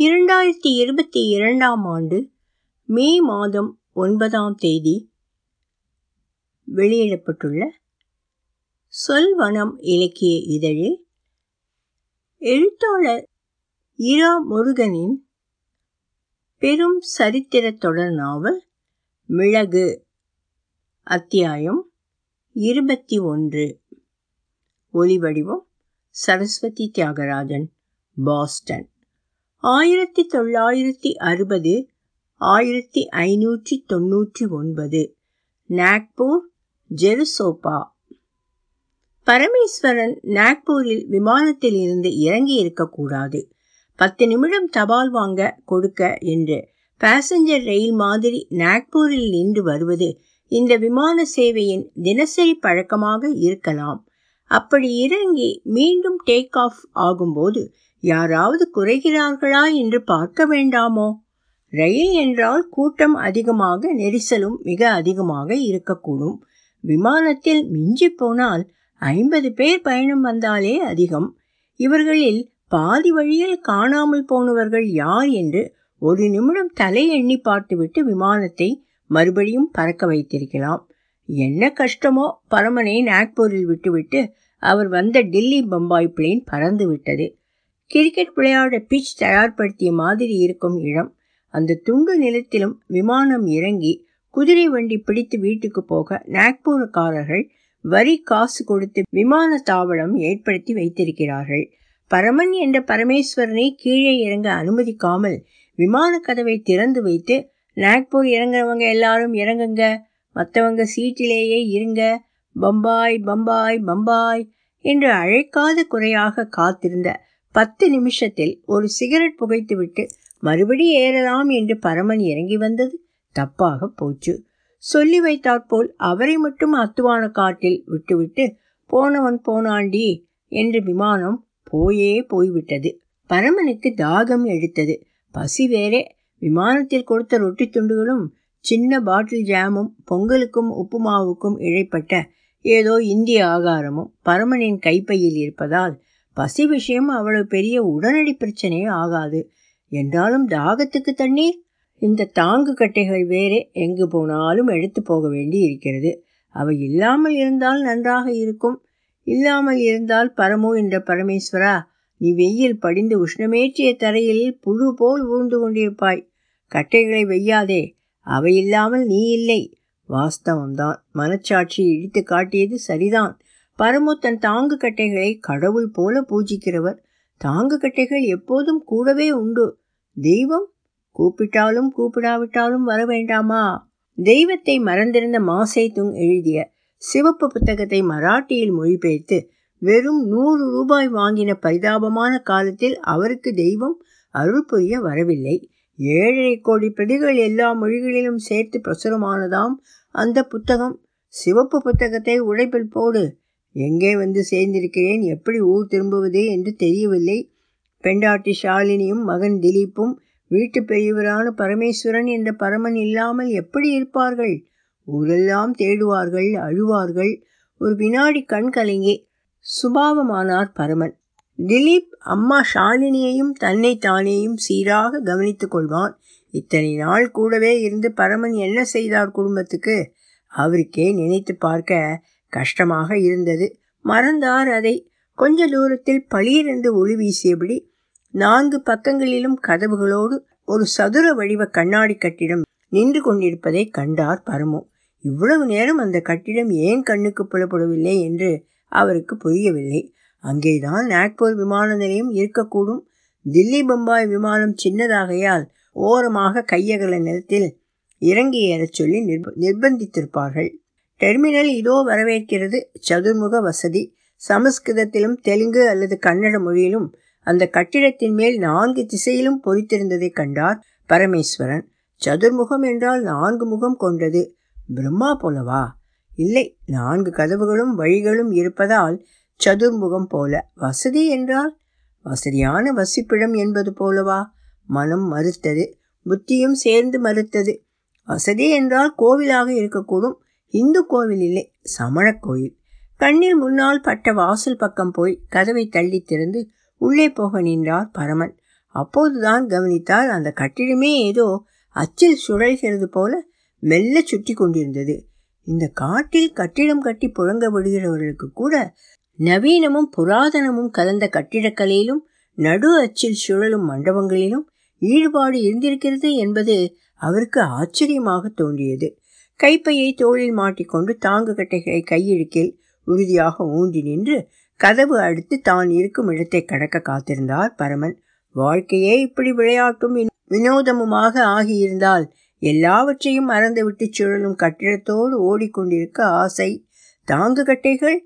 இரண்டாயிரத்தி இருபத்தி இரண்டாம் ஆண்டு மே மாதம் ஒன்பதாம் தேதி வெளியிடப்பட்டுள்ள சொல்வனம் இலக்கிய இதழில் எழுத்தாளர் இரா முருகனின் பெரும் சரித்திர தொடர் நாவல் மிளகு அத்தியாயம் இருபத்தி ஒன்று. ஒலிவடிவம் சரஸ்வதி தியாகராஜன் பாஸ்டன். ஆயிரத்தி தொள்ளாயிரத்தி அறுபது ஆயிரத்தி ஐநூற்றி தொன்னூற்றி ஒன்பது நாக்பூர் ஜெருசோபா பரமேஸ்வரன் நாக்பூரில் விமானத்தில் இருந்து இறங்கி இருக்கக்கூடாது பத்து நிமிடம் தபால் வாங்க கொடுக்க என்று பாசஞ்சர் ரயில் மாதிரி நாக்பூரில் நின்று வருவது இந்த விமான சேவையின் தினசரி பழக்கமாக இருக்கலாம். அப்படி இறங்கி மீண்டும் டேக் ஆஃப் ஆகும்போது யாராவது குறைகிறார்களா என்று பார்க்க வேண்டாமோ? ரயில் என்றால் கூட்டம் அதிகமாக நெரிசலும் மிக அதிகமாக இருக்கக்கூடும். விமானத்தில் மிஞ்சி போனால் ஐம்பது பேர் பயணம் வந்தாலே அதிகம். இவர்களில் பாதி வழியில் காணாமல் போனவர்கள் யார் என்று ஒரு நிமிடம் தலை எண்ணி பார்த்துவிட்டு விமானத்தை மறுபடியும் பறக்க வைத்திருக்கலாம். என்ன கஷ்டமோ? பரமனை நாக்பூரில் விட்டுவிட்டு அவர் வந்த டில்லி பம்பாய் பிளேன் பறந்து விட்டது கிரிக்கெட் விளையாட பிச் தயார்படுத்திய மாதிரி இருக்கும் இடம். அந்த துண்டு நிலத்திலும் விமானம் இறங்கி குதிரை வண்டி பிடித்து வீட்டுக்கு போக நாக்பூருக்காரர்கள் வரி காசு கொடுத்து விமான தாவளம் ஏற்படுத்தி வைத்திருக்கிறார்கள். பரமன் என்ற பரமேஸ்வரனை கீழே இறங்க அனுமதிக்காமல் விமான கதவை திறந்து வைத்து நாக்பூர் இறங்குறவங்க எல்லாரும் இறங்குங்க. மற்றவங்க சீட்டிலேயே இருங்க. பம்பாய் பம்பாய் பம்பாய் என்று அழைக்காத குறையாக காத்திருந்த பத்து நிமிஷத்தில் ஒரு சிகரெட் புகைத்துவிட்டு மறுபடி ஏறலாம் என்று பரமன் இறங்கி வந்தது தப்பாக போச்சு. சொல்லி வைத்தாற்போல் அவரை மட்டும் அத்துவான காட்டில் விட்டுவிட்டு போனவன் போனாண்டி என்று விமானம் போயே போய்விட்டது. பரமனுக்கு தாகம் எடுத்தது. பசி வேறே. விமானத்தில் கொடுத்த ரொட்டி துண்டுகளும் சின்ன பாட்டில் ஜாமும் பொங்கலுக்கும் உப்புமாவுக்கும் இழைப்பட்ட ஏதோ இந்திய ஆகாரமும் பரமனின் கைப்பையில் இருப்பதால் பசி விஷயம் அவ்வளவு பெரிய உடனடி பிரச்சனையே ஆகாது. என்றாலும் தாகத்துக்கு தண்ணீர்? இந்த தாங்கு கட்டைகள் வேறே எங்கு போனாலும் எடுத்து போக வேண்டி இருக்கிறது. அவை இல்லாமல் இருந்தால் நன்றாக இருக்கும். இல்லாமல் இருந்தால் பரமோ என்ற பரமேஸ்வரா நீ வெயில் படிந்து உஷ்ணமேற்றிய தரையில் புழு போல் ஊழ்ந்து கொண்டிருப்பாய். கட்டைகளை வெய்யாதே அவை இல்லாமல் நீ இல்லை. வாஸ்தவம்தான். மனச்சாட்சி இடித்து காட்டியது சரிதான். பரமு தன் தாங்கு கட்டைகளை கடவுள் போல பூஜிக்கிறவர். தாங்கு கட்டைகள் எப்போதும் கூடவே உண்டு. தெய்வம் கூப்பிட்டாலும் கூப்பிடாவிட்டாலும் வர வேண்டாமா? தெய்வத்தை மறந்திருந்த மாசை துங் எழுதிய சிவப்பு புத்தகத்தை மராட்டியில் மொழிபெயர்த்து வெறும் நூறு ரூபாய் வாங்கின பரிதாபமான காலத்தில் அவருக்கு தெய்வம் அருள் புரிய வரவில்லை. ஏழரை கோடி பிரதிகள் எல்லா மொழிகளிலும் சேர்த்து பிரசுரமானதாம். அந்த புத்தகம் சிவப்பு புத்தகத்தை உழைப்பில் போடு. எங்கே வந்து சேர்ந்திருக்கிறேன்? எப்படி ஊர் திரும்புவது என்று தெரியவில்லை. பெண்டாட்டி ஷாலினியும் மகன் திலீப்பும் வீட்டு பெரியவரான பரமேஸ்வரன் என்ற பரமன் இல்லாமல் எப்படி இருப்பார்கள்? ஊரெல்லாம் தேடுவார்கள் அழுவார்கள். ஒரு வினாடி கண் கலங்கி சுபாவமானார் பரமன். திலீப் அம்மா ஷாலினியையும் தன்னை தானேயும் சீராக கவனித்துக் கொள்வான். இத்தனை நாள் கூடவே இருந்து பரமன் என்ன செய்தார் குடும்பத்துக்கு? அவருக்கே நினைத்து பார்க்க கஷ்டமாக இருந்தது. மறந்தார் அதை. கொஞ்ச தூரத்தில் பளியிருந்து ஒளி வீசியபடி நான்கு பக்கங்களிலும் கதவுகளோடு ஒரு சதுர வடிவ கண்ணாடி கட்டிடம் நின்று கொண்டிருப்பதை கண்டார் பரமு. இவ்வளவு நேரம் அந்த கட்டிடம் ஏன் கண்ணுக்கு புலப்படவில்லை என்று அவருக்கு புரியவில்லை. அங்கேதான் நாக்பூர் விமான நிலையம் இருக்கக்கூடும். தில்லி பம்பாய் விமானம் சின்னதாகையால் ஓரமாக கையகல நிலத்தில் இறங்கி ஏறச் சொல்லி நிர்ப நிர்பந்தித்திருப்பார்கள். டெர்மினல் இதோ வரவேற்கிறது. சதுர்முக வசதி. சமஸ்கிருதத்திலும் தெலுங்கு அல்லது கன்னட மொழியிலும் அந்த கட்டிடத்தின் மேல் நான்கு திசையிலும் பொறித்திருந்ததை கண்டார் பரமேஸ்வரன். சதுர்முகம் என்றால் நான்கு முகம் கொண்டது. பிரம்மா போலவா? இல்லை நான்கு கதவுகளும் வழிகளும் இருப்பதால் சதுர்முகம் போல. வசதி என்றால் வசதியான வசிப்பிடம் என்பது போலவா? மனம் மறுத்தது. புத்தியும் சேர்ந்து மறுத்தது. வசதி என்றால் கோவிலாக இருக்கக்கூடும். இந்து கோவில் இல்லை சமணக் கோயில். கண்ணில் முன்னால் பட்ட வாசல் பக்கம் போய் கதவை தள்ளி திறந்து உள்ளே போக நின்றார் பரமன். அப்போதுதான் கவனித்தால் அந்த கட்டிடமே ஏதோ அச்சில் சுழல்கிறது போல மெல்ல சுற்றி கொண்டிருந்தது. இந்த காட்டில் கட்டிடம் கட்டி புழங்க விடுகிறவர்களுக்கு கூட நவீனமும் புராதனமும் கலந்த கட்டிடக்கலையிலும் நடு அச்சில் சுழலும் மண்டபங்களிலும் ஈடுபாடு இருந்திருக்கிறது என்பது அவருக்கு ஆச்சரியமாக தோன்றியது. கைப்பையை தோளில் மாட்டிக்கொண்டு தாங்கு கட்டைகளை கையிழுக்கில் உறுதியாக ஊன்றி நின்று கதவு அடுத்து தான் இருக்கும் இடத்தை கடக்க காத்திருந்தார் பரமன். வாழ்க்கையே இப்படி விளையாட்டும் வினோதமுமாக ஆகியிருந்தால் எல்லாவற்றையும் மறந்துவிட்டு சுழலும் கட்டிடத்தோடு ஓடிக்கொண்டிருக்க ஆசை. தாங்கு கட்டைகள்?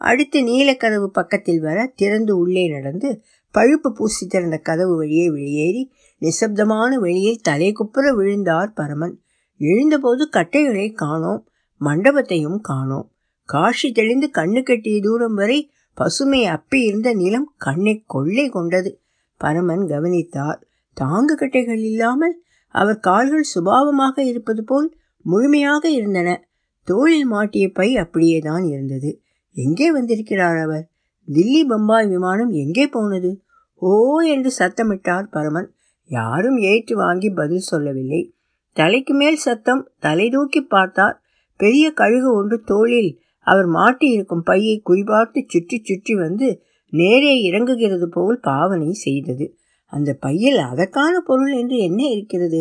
அடுத்து நீலக்கதவு பக்கத்தில் வர திறந்து உள்ளே நடந்து பழுப்பு பூசி திறந்த கதவு வழியே வெளியேறி நிசப்தமான வெளியில் தலை குப்புற விழுந்தார் பரமன். எழுந்தபோது கட்டைகளை காணோம் மண்டபத்தையும் காணோம். காஷி தெளிந்து கண்ணு கட்டிய தூரம் வரை பசுமை அப்பி இருந்த நிலம் கண்ணை கொள்ளை கொண்டது. பரமன் கவனித்தார். தாங்கு கட்டைகள் இல்லாமல் அவர் கால்கள் சுபாவமாக இருப்பது போல் முழுமையாக இருந்தன. தோளில் மாட்டிய பை அப்படியே தான் இருந்தது. எங்கே வந்திருக்கிறார் அவர்? தில்லி பம்பாய் விமானம் எங்கே போனது? ஓ என்று சத்தமிட்டார் பரமன். யாரும் ஏற்று வாங்கி பதில் சொல்லவில்லை. தலைக்கு மேல் சத்தம் தலை தூக்கி பார்த்தார். பெரிய கழுகு ஒன்று தோளில் அவர் மாட்டியிருக்கும் பையை குறிபார்த்து சுற்றி சுற்றி வந்து நேரே இறங்குகிறது போல் பாவனை செய்தது. அந்த பையில் அதற்கான பொருள் என்று என்ன இருக்கிறது?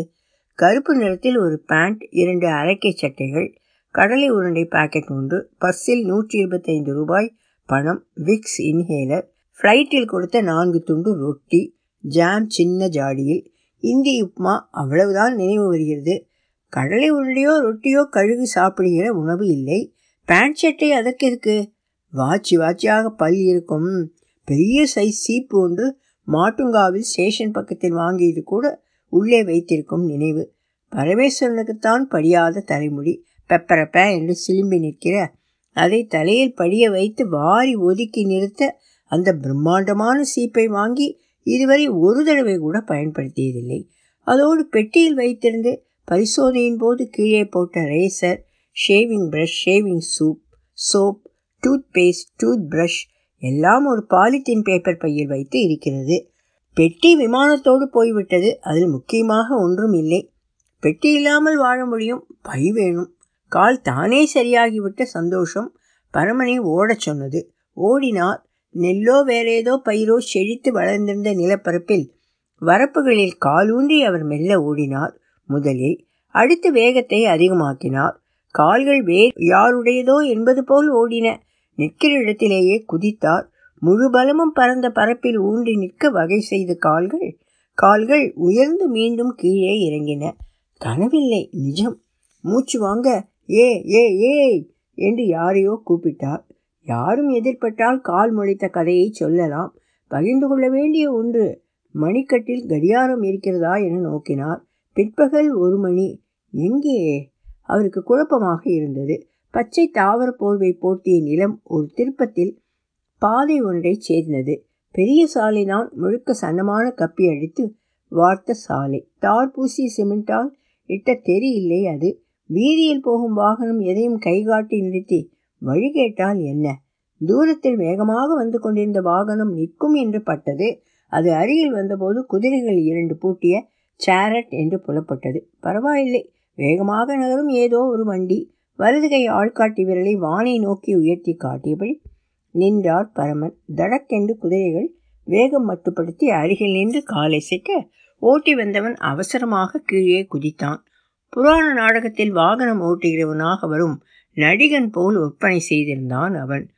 கருப்பு நிறத்தில் ஒரு பேண்ட் இரண்டு அரைக்கை சட்டைகள் கடலை உருண்டை பாக்கெட் ஒன்று பஸ்ஸில் நூற்றி இருபத்தைந்து ரூபாய் பணம் விக்ஸ் இன்ஹேலர் ஃப்ளைட்டில் கொடுத்த நான்கு துண்டு ரொட்டி ஜாம் சின்ன ஜாடியில் இந்தி உப்மா அவ்வளவுதான் நினைவு வருகிறது. கடலை உருண்டையோ ரொட்டியோ கழுகு சாப்பிடுகிற உணவு இல்லை. பேண்ட் ஷர்ட்டை அதற்கு இருக்கு வாச்சி வாச்சியாக பல் இருக்கும். பெரிய சைஸ் சீப்பு ஒன்று மாட்டுங்காவில் ஸ்டேஷன் பக்கத்தில் வாங்கியது கூட உள்ளே வைத்திருக்கும் நினைவு. பரமேஸ்வரனுக்குத்தான் படியாத தலைமுடி. பெப்பரப்ப என்று சிலும்பி நிற்கிற அதை தலையில் படிய வைத்து வாரி ஒதுக்கி நிறுத்த அந்த பிரம்மாண்டமான சீப்பை வாங்கி இதுவரை ஒரு தடவை கூட பயன்படுத்தியதில்லை. அதோடு பெட்டியில் வைத்திருந்து பரிசோதனையின் போது கீழே போட்ட razor shaving brush shaving soup soap toothpaste toothbrush எல்லாம் ஒரு பாலித்தீன் பேப்பர் பையில் வைத்து இருக்கிறது. பெட்டி விமானத்தோடு போய்விட்டது. அதில் முக்கியமாக ஒன்றும் இல்லை. பெட்டி இல்லாமல் வாழ முடியும். பை வேணும். கால் தானே சரியாகிவிட்ட சந்தோஷம் பரமனை ஓடச் சொன்னது. ஓடினார். நெல்லோ வேறேதோ பயிரோ செழித்து வளர்ந்திருந்த நிலப்பரப்பில் வரப்புகளில் காலூன்றி அவர் மெல்ல ஓடினார். முதலில் அடுத்து வேகத்தை அதிகமாக்கினார். கால்கள் வேர் யாருடையதோ என்பது போல் ஓடின. நிற்கிற இடத்திலேயே குதித்தார். முழு பலமும் பறந்த பரப்பில் ஊன்றி நிற்க வகை செய்த கால்கள் கால்கள் உயர்ந்து மீண்டும் கீழே இறங்கின. கனவில்லை நிஜம். மூச்சு வாங்க ஏ ஏ ஏ என்று யாரையோ கூப்பிட்டார். யாரும் எதிர்பட்டால் கால் முளைத்த கதையை சொல்லலாம். பகிர்ந்து கொள்ள வேண்டிய ஒன்று மணிக்கட்டில் கடியாரம் இருக்கிறதா என நோக்கினார். பிற்பகல் ஒரு மணி. எங்கே? அவருக்கு குழப்பமாக இருந்தது. பச்சை தாவர போர்வை போர்த்திய நிலம் ஒரு திருப்பத்தில் பாதை ஒன்றை சேர்ந்தது. பெரிய சாலைதான். முழுக்க சன்னமான கப்பி அடித்து வார்த்த சாலை. தார் பூசி சிமெண்டால் இட்ட தெரி இல்லை அது. வீதியில் போகும் வாகனம் எதையும் கைகாட்டி நிறுத்தி வழி கேட்டால் என்ன? தூரத்தில் வேகமாக வந்து கொண்டிருந்த வாகனம் நிற்கும் என்று பட்டது. அது அருகில் வந்தபோது குதிரைகள் இரண்டு பூட்டிய சேரட் என்று புலப்பட்டது. பரவாயில்லை. வேகமாக நகரும் ஏதோ ஒரு வண்டி. வலதுகை ஆள்காட்டி விரலை வானை நோக்கி உயர்த்தி காட்டியபடி நின்றார் பரமன். தடக்கென்று குதிரைகள் வேகம் மட்டுப்படுத்தி அருகில் நின்று காலை சிக்க ஓட்டி வந்தவன் அவசரமாக கீழே குதித்தான். புராண நாடகத்தில் வாகனம் ஓட்டுகிறவனாக வரும் நடிகன் போல் ஒப்பனை செய்திருந்தான் அவன்.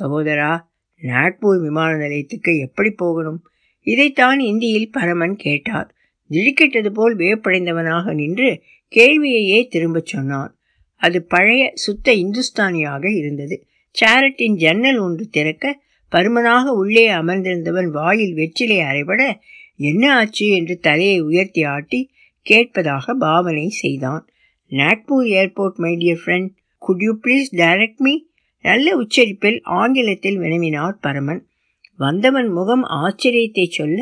சகோதரா நாக்பூர் விமான நிலையத்துக்கு எப்படி போகணும்? இதைத்தான் இந்தியில் பரமன் கேட்டார். திடுக்கிட்டது போல் வியப்படைந்தவனாக நின்று கேள்வியையே திரும்பச் சொன்னான். அது பழைய சுத்த இந்துஸ்தானியாக இருந்தது. சேரட்டின் ஜன்னல் ஒன்று திறக்க பருமனாக உள்ளே அமர்ந்திருந்தவன் வாயில் வெற்றிலை அறைபட என்ன ஆச்சு என்று தலையை உயர்த்தி ஆட்டி கேட்பதாக பாவனை செய்தான். Nagpur airport my dear friend could you please direct me நல்ல உச்சரிப்பில் ஆங்கிலத்தில் வினவினார் பரமன். வந்தவன் முகம் ஆச்சரியத்தை சொல்ல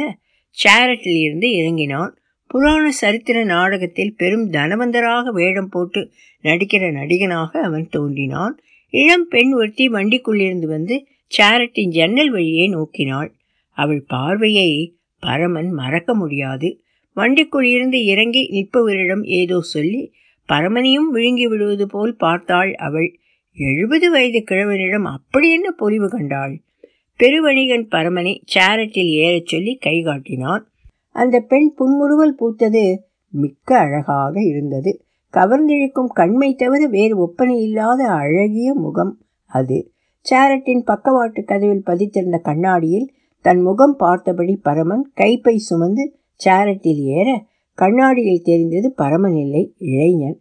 சேரட்டில் இருந்து இறங்கினான். புராண சரித்திர நாடகத்தில் பெரும் தனவந்தராக வேடம் போட்டு நடிக்கிற நடிகனாக அவன் தோன்றினான். இளம் பெண் ஒருத்தி வண்டிக்குள்ளிருந்து வந்து சேரட்டின் ஜன்னல் வழியே நோக்கினாள். அவள் பார்வையை பரமன் மறக்க முடியாது. வண்டிக்குள் இருந்து இறங்கி நிற்பவரிடம் ஏதோ சொல்லி பரமனையும் விழுங்கி விடுவது போல் பார்த்தாள் அவள். எழுபது வயது கிழவனிடம் அப்படி என்ன பொலிவு கண்டாள்? பெருவணிகன் பரமனை சேரட்டில் ஏறச் சொல்லி கை காட்டினான். அந்த பெண் புன்முறுவல் பூத்தது மிக்க அழகாக இருந்தது. கவர்ந்திழுக்கும் கண்மை தவிர வேறு ஒப்பனை இல்லாத அழகிய முகம் அது. சேரட்டின் பக்கவாட்டு கதவில் பதித்திருந்த கண்ணாடியில் தன் முகம் பார்த்தபடி பரமன் கைப்பை சுமந்து சேரட்டில் ஏற கண்ணாடியில் தெரிந்தது பரமன் இல்லை இளைஞன்.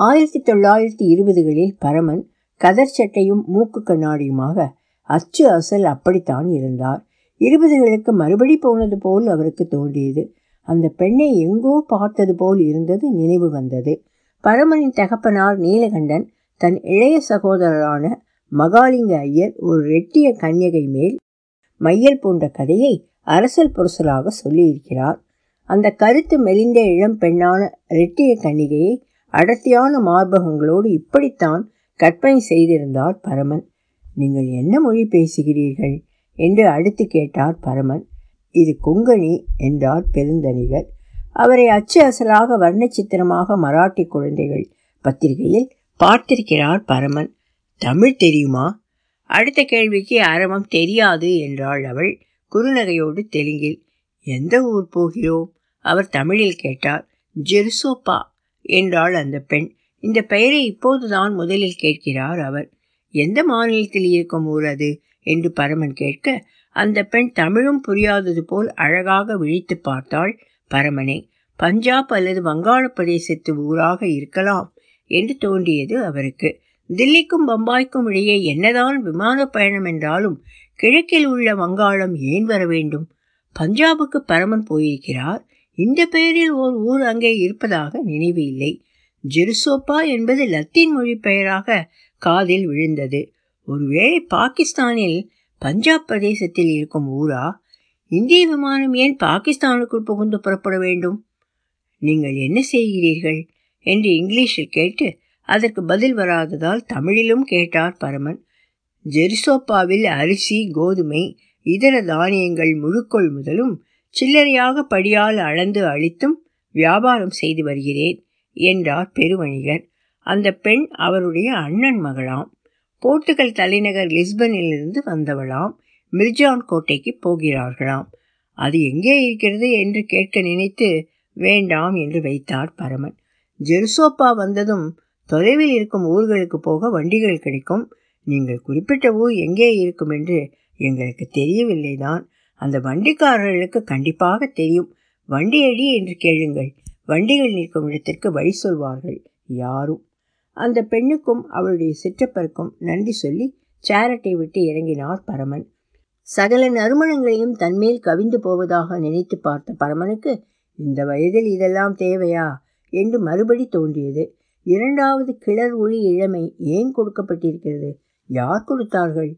ஆயிரத்தி தொள்ளாயிரத்தி இருபதுகளில் பரமன் கதர் சட்டையும் மூக்கு கண்ணாடியுமாக அச்சு அசல் அப்படித்தான் இருந்தார். இருபதுகளுக்கு மறுபடி போனது போல் அவருக்கு தோன்றியது. அந்த பெண்ணை எங்கோ பார்த்தது போல் இருந்தது நினைவு வந்தது. பரமனின் தகப்பனார் நீலகண்டன் தன் இளைய சகோதரரான மகாலிங்க ஐயர் ஒரு ரெட்டிய கன்யகை மேல் மையல் போன்ற கதையை அரசல் புரசலாக சொல்லியிருக்கிறார். அந்த கருத்து மெலிந்த இளம் பெண்ணான ரெட்டிய கன்னிகையை அடர்த்தியான மார்பகங்களோடு இப்படித்தான் கற்பனை செய்திருந்தார் பரமன். நீங்கள் என்ன மொழி பேசுகிறீர்கள்? என்று அடுத்து கேட்டார் பரமன். இது கொங்கணி என்றார் பெருந்தணிகர் அவரை அச்சு அசலாக வர்ணச்சித்திரமாக மராட்டி குழந்தைகள் பத்திரிகையில் பார்த்திருக்கிறார் பரமன். தமிழ் தெரியுமா? அடுத்த கேள்விக்கு அரவம் தெரியாது என்றாள் அவள் குறுநகையோடு தெலுங்கில். எந்த ஊர் போகிறோம் அவர் தமிழில் கேட்டார் ஜெருசோப்பா என்றாள் அந்த பெண். இந்த பெயரை இப்போதுதான் முதலில் கேட்கிறார் அவர். எந்த மாநிலத்தில் இருக்கும் ஊர் அது? என்று பரமன் கேட்க அந்த பெண் தமிழும் புரியாதது போல் அழகாக விழித்து பார்த்தாள். பரமனை பஞ்சாப் அல்லது வங்காள பிரதேசத்து ஊராக இருக்கலாம் என்று தோன்றியது அவருக்கு. தில்லிக்கும் பம்பாய்க்கும் இடையே என்னதான் விமான பயணம் என்றாலும் கிழக்கில் உள்ள வங்காளம் ஏன் வர வேண்டும்? பஞ்சாபுக்கு பரமன் போயிருக்கிறார். இந்த பெயரில் ஓர் ஊர் அங்கே இருப்பதாக நினைவு இல்லை. ஜெருசோப்பா என்பது லத்தீன் மொழி பெயராக காதில் விழுந்தது. ஒருவேளை பாகிஸ்தானில் பஞ்சாப் பிரதேசத்தில் இருக்கும் ஊரா? இந்திய விமானம் ஏன் பாகிஸ்தானுக்குள் புகுந்து புறப்பட வேண்டும்? நீங்கள் என்ன செய்கிறீர்கள்? என்று இங்கிலீஷில் கேட்டு அதற்கு பதில் வராததால் தமிழிலும் கேட்டார் பரமன். ஜெரிசோப்பாவில் அரிசி கோதுமை இதர தானியங்கள் முழுக்கொள் முதலும் சில்லறையாக படியால் அளந்து அளித்தும் வியாபாரம் செய்து வருகிறேன் என்றார் பெருவணிகர் அந்த பெண் அவருடைய அண்ணன் மகளாம். போர்த்துகல் தலைநகர் லிஸ்பனிலிருந்து வந்தவளாம். மிர்ஜான் கோட்டைக்கு போகிறார்களாம். அது எங்கே இருக்கிறது என்று கேட்க நினைத்து வேண்டாம் என்று வைத்தார் பரமன். ஜெருசோப்பா வந்ததும் தொலைவில் இருக்கும் ஊர்களுக்கு போக வண்டிகள் கிடைக்கும். நீங்கள் குறிப்பிட்ட ஊர் எங்கே இருக்கும் என்று எங்களுக்கு தெரியவில்லை தான் அந்த வண்டிக்காரர்களுக்கு கண்டிப்பாக தெரியும். வண்டி அடி என்று கேளுங்கள். வண்டிகள் நிற்கும் இடத்திற்கு வழி சொல்வார்கள். யாரும். அந்த பெண்ணுக்கும் அவளுடைய சிற்றப்பருக்கும் நன்றி சொல்லி சேரட்டை விட்டு இறங்கினார் பரமன். சகல நறுமணங்களையும் தன்மேல் கவிந்து போவதாக நினைத்து பார்த்த பரமனுக்கு இந்த வயதில் இதெல்லாம் தேவையா? என்று மறுபடி தோன்றியது. இரண்டாவது கிளர் ஒளி இளமை ஏன் கொடுக்கப்பட்டிருக்கிறது? யார் கொடுத்தார்கள்?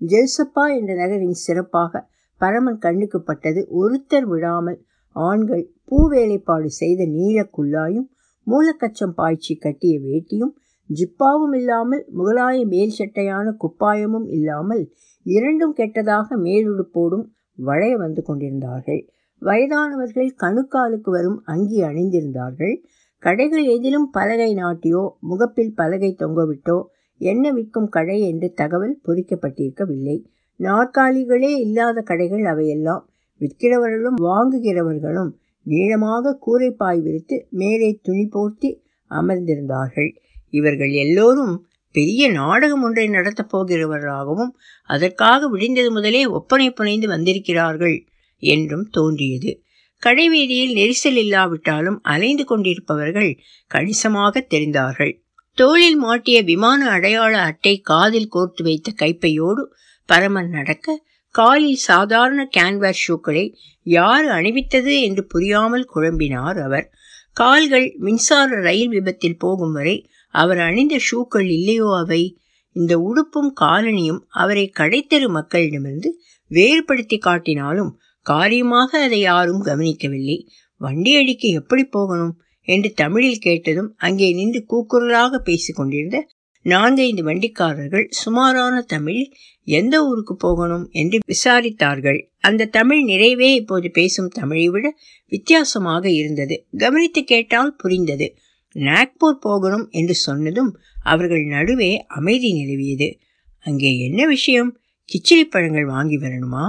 ஜெல்சப்பா என்ற நகரின் சிறப்பாக பரமன் கண்ணுக்கு பட்டது ஒருத்தர் விடாமல் ஆண்கள் பூ வேலைப்பாடு செய்த நீளக்குள்ளாயும் மூலக்கச்சம் பாய்ச்சி கட்டிய வேட்டியும் ஜிப்பாவும் இல்லாமல் முகலாய மேல் சட்டையான குப்பாயமும் இல்லாமல் இரண்டும் கெட்டதாக மேலுடுப்போடும் வளைய வந்து கொண்டிருந்தார்கள். வயதானவர்கள் கணுக்காலுக்கு வரும் அங்கி அணிந்திருந்தார்கள். கடைகள் எதிலும் பலகை நாட்டியோ முகப்பில் பலகை தொங்கவிட்டோ என்ன விற்கும் கடை என்று தகவல் பொறிக்கப்பட்டிருக்கவில்லை. நாற்காலிகளே இல்லாத கடைகள் அவையெல்லாம். விற்கிறவர்களும் வாங்குகிறவர்களும் நீளமாக கூரைப்பாய் விரித்து மேலே துணி போர்த்தி அமர்ந்திருந்தார்கள். இவர்கள் எல்லோரும் பெரிய நாடகம் ஒன்றை நடத்தப் போகிறவர்களாகவும் அதற்காக விடிந்தது முதலே ஒப்பனை புனைந்து வந்திருக்கிறார்கள் என்றும் தோன்றியது. கடைவீதியில் நெரிசல் இல்லாவிட்டாலும் அலைந்து கொண்டிருப்பவர்கள் கணிசமாக தெரிந்தார்கள். தோளில் மாட்டிய விமான அடையாள அட்டை காதில் கோர்த்து வைத்த கைப்பையோடு பரமன் நடக்க காலில் சாதாரண கேன்வாஸ் ஷூக்களை யார் அணிவித்தது என்று புரியாமல் குழம்பினார் அவர். கால்கள் மின்சார ரயில் விபத்தில் போகும் வரை அவர் அணிந்த ஷூக்கள் இல்லையோ அவை? இந்த உடுப்பும் காலனியும் அவரை கடைத்தெரு மக்களிடமிருந்து வேறுபடுத்தி காட்டினாலும் காரியமாக அதை யாரும் கவனிக்கவில்லை. வண்டி அடிக்க எப்படி போகணும்? என்று தமிழில் கேட்டதும் அங்கே நின்று கூக்குரலாக பேசிக் கொண்டிருந்த நான்கைந்து வண்டிக்காரர்கள் சுமாரான தமிழில் எந்த ஊருக்கு போகணும் என்று விசாரித்தார்கள். அந்த தமிழ் நிறைவே இப்போது பேசும் தமிழை விட வித்தியாசமாக இருந்தது. கவனித்து கேட்டால் புரிந்தது. நாக்பூர் போகணும் என்று சொன்னதும் அவர்கள் நடுவே அமைதி நிலவியது. அங்கே என்ன விஷயம்? கிச்சிலி பழங்கள் வாங்கி வரணுமா?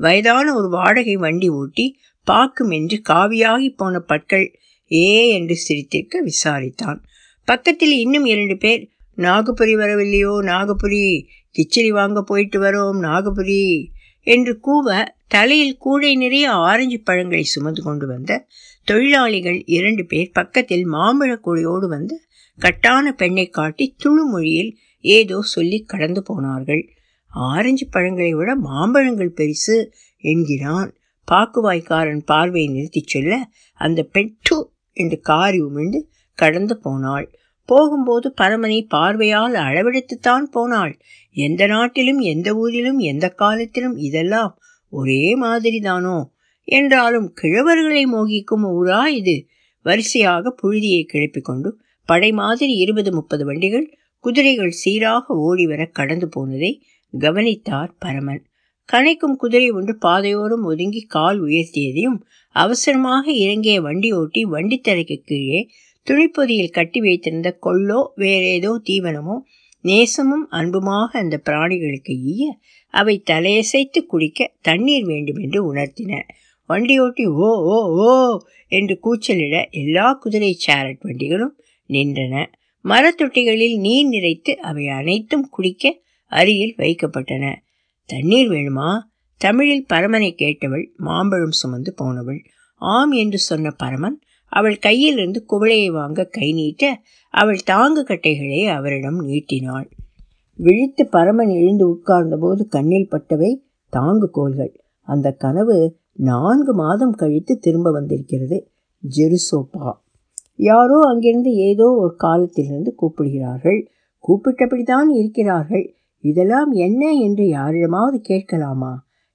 வயதான ஒரு வாடகை வண்டி ஓட்டி பாக்கும் என்று காவியாகி போன பற்கள் ஏ என்று சிரித்திருக்க விசாரித்தான். பக்கத்தில் இன்னும் இரண்டு பேர் நாகபுரி வரவில்லையோ? நாகபுரி கிச்சடி வாங்க போயிட்டு வரோம் நாகபுரி என்று கூவ தலையில் கூடை நிறைய ஆரஞ்சு பழங்களை சுமந்து கொண்டு வந்த தொழிலாளிகள் இரண்டு பேர் பக்கத்தில் மாம்பழ கூடையோடு வந்த கட்டான பெண்ணை காட்டி துளு மொழியில் ஏதோ சொல்லி கடந்து போனார்கள். ஆரஞ்சு பழங்களை விட மாம்பழங்கள் பெருசு என்கிறான். பாக்குவாய்க்காரன் பார்வையை நிறுத்திச் சொல்ல அந்த பெண் என்று காரி உமிழ்ந்து கடந்து போனாள். போகும்போது பரமனை பார்வையால் அளவெடுத்துத்தான் போனாள். எந்த நாட்டிலும் எந்த ஊரிலும் எந்த காலத்திலும் இதெல்லாம் ஒரே மாதிரி தானோ என்றாலும் கிழவர்களை மோகிக்கும் ஊரா இது? வரிசையாக புழுதியை கிளப்பிக் கொண்டு படை மாதிரி இருபது முப்பது வண்டிகள் குதிரைகள் சீராக ஓடிவர கடந்து போனதை கவனித்தார் பரமன். கனைக்கும் குதிரை ஒன்று பாதையோரம் ஒதுங்கி கால் உயர்த்தியதையும் அவசரமாக இறங்கிய வண்டி ஓட்டி வண்டித்தரைக்கு கீழே துணிப்பொதியில் கட்டி வைத்திருந்த கொள்ளோ வேறேதோ தீவனமோ நேசமும் அன்புமாக அந்த பிராணிகளுக்கு ஈய அவை தலையசைத்து குடிக்க தண்ணீர் வேண்டுமென்று உணர்த்தின. வண்டியோட்டி ஓ ஓ ஓ என்று கூச்சலிட எல்லா குதிரை சேரட் வண்டிகளும் நின்றன. மரத்தொட்டிகளில் நீர் நிறைத்து அவை அனைத்தும் குடிக்க அருகில் வைக்கப்பட்டன. தண்ணீர் வேணுமா? தமிழில் பரமனை கேட்டவள் மாம்பழம் சுமந்து போனவள். ஆம் என்று சொன்ன பரமன் அவள் கையிலிருந்து குவளையை வாங்க கை நீட்ட அவள் தாங்கு கட்டைகளை அவரிடம் நீட்டினாள். விழித்து பரமன் எழுந்து உட்கார்ந்தபோது கண்ணில் பட்டவை தாங்கு கோள்கள். அந்த கனவு நான்கு மாதம் கழித்து திரும்ப வந்திருக்கிறது. ஜெருசோப்பா. யாரோ அங்கிருந்து ஏதோ ஒரு காலத்திலிருந்து கூப்பிடுகிறார்கள். கூப்பிட்டபடிதான் இருக்கிறார்கள். இதெல்லாம் என்ன என்று யாரிடமாவது கேட்கலாமா?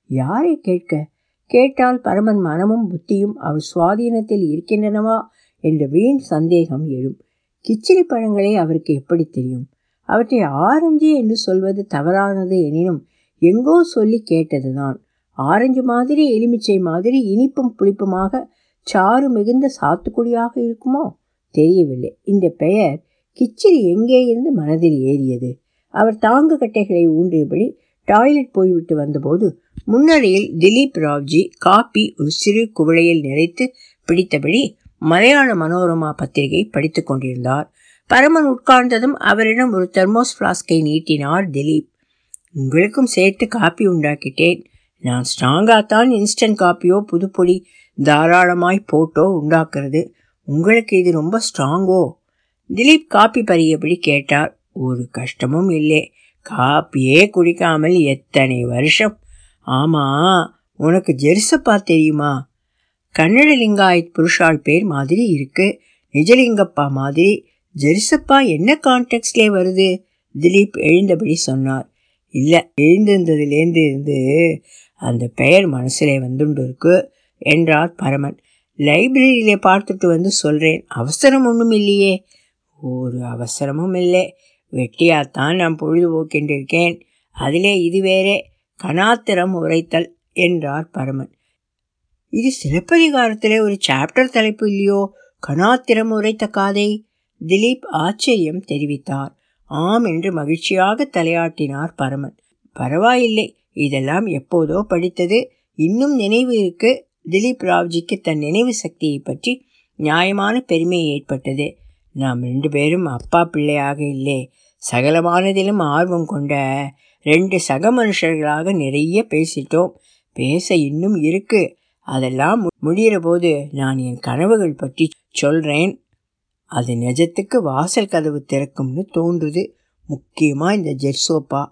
யாரை கேட்க? கேட்டால் பரமன் மனமும் புத்தியும் அவர் சுவாதீனத்தில் இருக்கின்றனவா? என்ற வீண் சந்தேகம் எழும். கிச்சிலி பழங்களை அவருக்கு எப்படி தெரியும்? அவற்றை ஆரஞ்சு என்று சொல்வது தவறானது எனினும் எங்கோ சொல்லி கேட்டதுதான். ஆரஞ்சு மாதிரி எலுமிச்சை மாதிரி இனிப்பும் புளிப்புமாக சாறு மிகுந்த சாத்துக்குடியாக இருக்குமோ? தெரியவில்லை. இந்த பெயர் கிச்சிலி எங்கே இருந்து மனதில் ஏறியது. அவர் தாங்கு கட்டைகளை ஊன்றியபடி டாய்லெட் போய்விட்டு வந்தபோது முன்னணியில் திலீப் ராவ்ஜி காப்பி ஒரு சிறு குவளையில் நிறைத்து பிடித்தபடி மலையாள மனோரமா பத்திரிகை படித்துக் கொண்டிருந்தார். பரமன் உட்கார்ந்ததும் அவரிடம் ஒரு தெர்மோஸ் பிளாஸ்கை நீட்டினார் திலீப். உங்களுக்கும் சேர்த்து காப்பி உண்டாக்கிட்டேன். நான் ஸ்ட்ராங்காகத்தான் இன்ஸ்டன்ட் காப்பியோ புதுப்பொடி தாராளமாய் போட்டோ உண்டாக்குறது. உங்களுக்கு இது ரொம்ப ஸ்ட்ராங்கோ? திலீப் காப்பி பறியபடி கேட்டார். ஒரு கஷ்டமும் இல்லை. காப்பியே குடிக்காமல் எத்தனை வருஷம்? ஆமா உனக்கு ஜெருசப்பா தெரியுமா? கன்னட லிங்காயத் புருஷால் பேர் மாதிரி இருக்கு. நிஜலிங்கப்பா மாதிரி. ஜெருசப்பா என்ன கான்டெக்ட்லே வருது? திலீப் எழுந்தபடி சொன்னார். இல்லை எழுந்திருந்ததுலேருந்து இருந்து அந்த பெயர் மனசிலே வந்துண்டு இருக்கு என்றார் பரமன். லைப்ரரியிலே பார்த்துட்டு வந்து சொல்கிறேன் அவசரம் ஒன்றும் இல்லையே. ஒரு அவசரமும் இல்லை. வெட்டியாத்தான் நான் பொழுதுபோக்கின்றிருக்கேன். அதிலே இது வேறே கணாத்திரம் உரைத்தல் என்றார் பரமன். இது சிலப்பதிகாரத்திலே ஒரு சாப்டர் தலைப்பு இல்லையோ? கணாத்திரம் உரைத்த காதை? திலீப் ஆச்சரியம் தெரிவித்தார். ஆம் என்று மகிழ்ச்சியாக தலையாட்டினார் பரமன். பரவாயில்லை இதெல்லாம் எப்போதோ படித்தது. இன்னும் நினைவு இருக்கு. திலீப் ராவ்ஜிக்கு தன் நினைவு சக்தியை பற்றி நியாயமான பெருமை ஏற்பட்டது. நாம் ரெண்டு பேரும் அப்பா பிள்ளையாக இல்லை. சகலமானதிலும் ஆர்வம் கொண்ட ரெண்டு சக மனுஷர்களாக நிறைய பேசிட்டோம். பேச இன்னும் இருக்கு. அதெல்லாம் முடிகிற போது நான் என் கனவுகள் பற்றி சொல்கிறேன் அது நிஜத்துக்கு வாசல் கதவு திறக்கும்னு தோன்றுது. முக்கியமாக இந்த ஜெர்சோப்பா.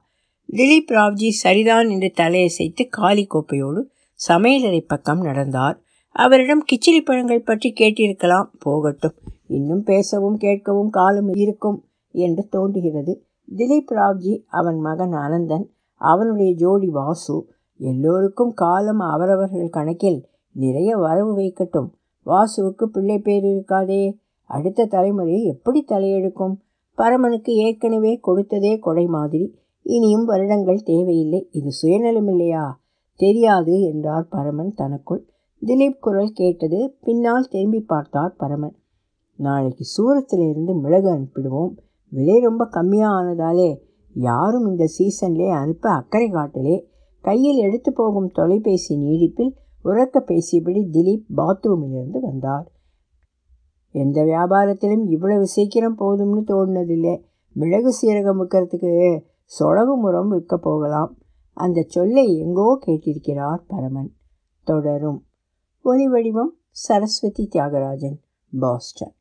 திலீப் ராவ்ஜி சரிதான் என்று தலையசைத்து காலி கோப்பையோடு சமையலறை பக்கம் நடந்தார். அவரிடம் கிச்சிலி பழங்கள் பற்றி கேட்டிருக்கலாம். போகட்டும். இன்னும் பேசவும் கேட்கவும் காலம் இருக்கும் என்று தோன்றுகிறது. திலீப் ராவ்ஜி அவன் மகன் அனந்தன் அவனுடைய ஜோடி வாசு எல்லோருக்கும் காலம் அவரவர்கள் கணக்கில் நிறைய வரவு வைக்கட்டும். வாசுவுக்கு பிள்ளை பேர் இருக்காதே அடுத்த தலைமுறை எப்படி தலையெடுக்கும் பரமனுக்கு ஏற்கனவே கொடுத்ததே கொடை மாதிரி. இனியும் வருடங்கள் தேவையில்லை இது சுயநலம் இல்லையா தெரியாது என்றார் பரமன் தனக்குள். திலீப் குரல் கேட்டது பின்னால் திரும்பி பார்த்தார் பரமன். நாளைக்கு சூரத்திலிருந்து மிளகு அனுப்பிடுவோம். விலை ரொம்ப கம்மியாக ஆனதாலே யாரும் இந்த சீசன்லே அனுப்ப அக்கறை காட்டலே. கையில் எடுத்து போகும் தொலைபேசி நீடிப்பில் உறக்க பேசியபடி திலீப் பாத்ரூமிலிருந்து வந்தார். எந்த வியாபாரத்திலும் இவ்வளவு சீக்கிரம் போதும்னு தோணுனதில்லை. மிளகு சீரகம் விற்கிறதுக்கு சொலகு முறம் விற்க போகலாம். அந்த சொல்லை எங்கோ கேட்டிருக்கிறார் பரமன். தொடரும். ஒலி வடிவம் சரஸ்வதி தியாகராஜன் பாஸ்டன்.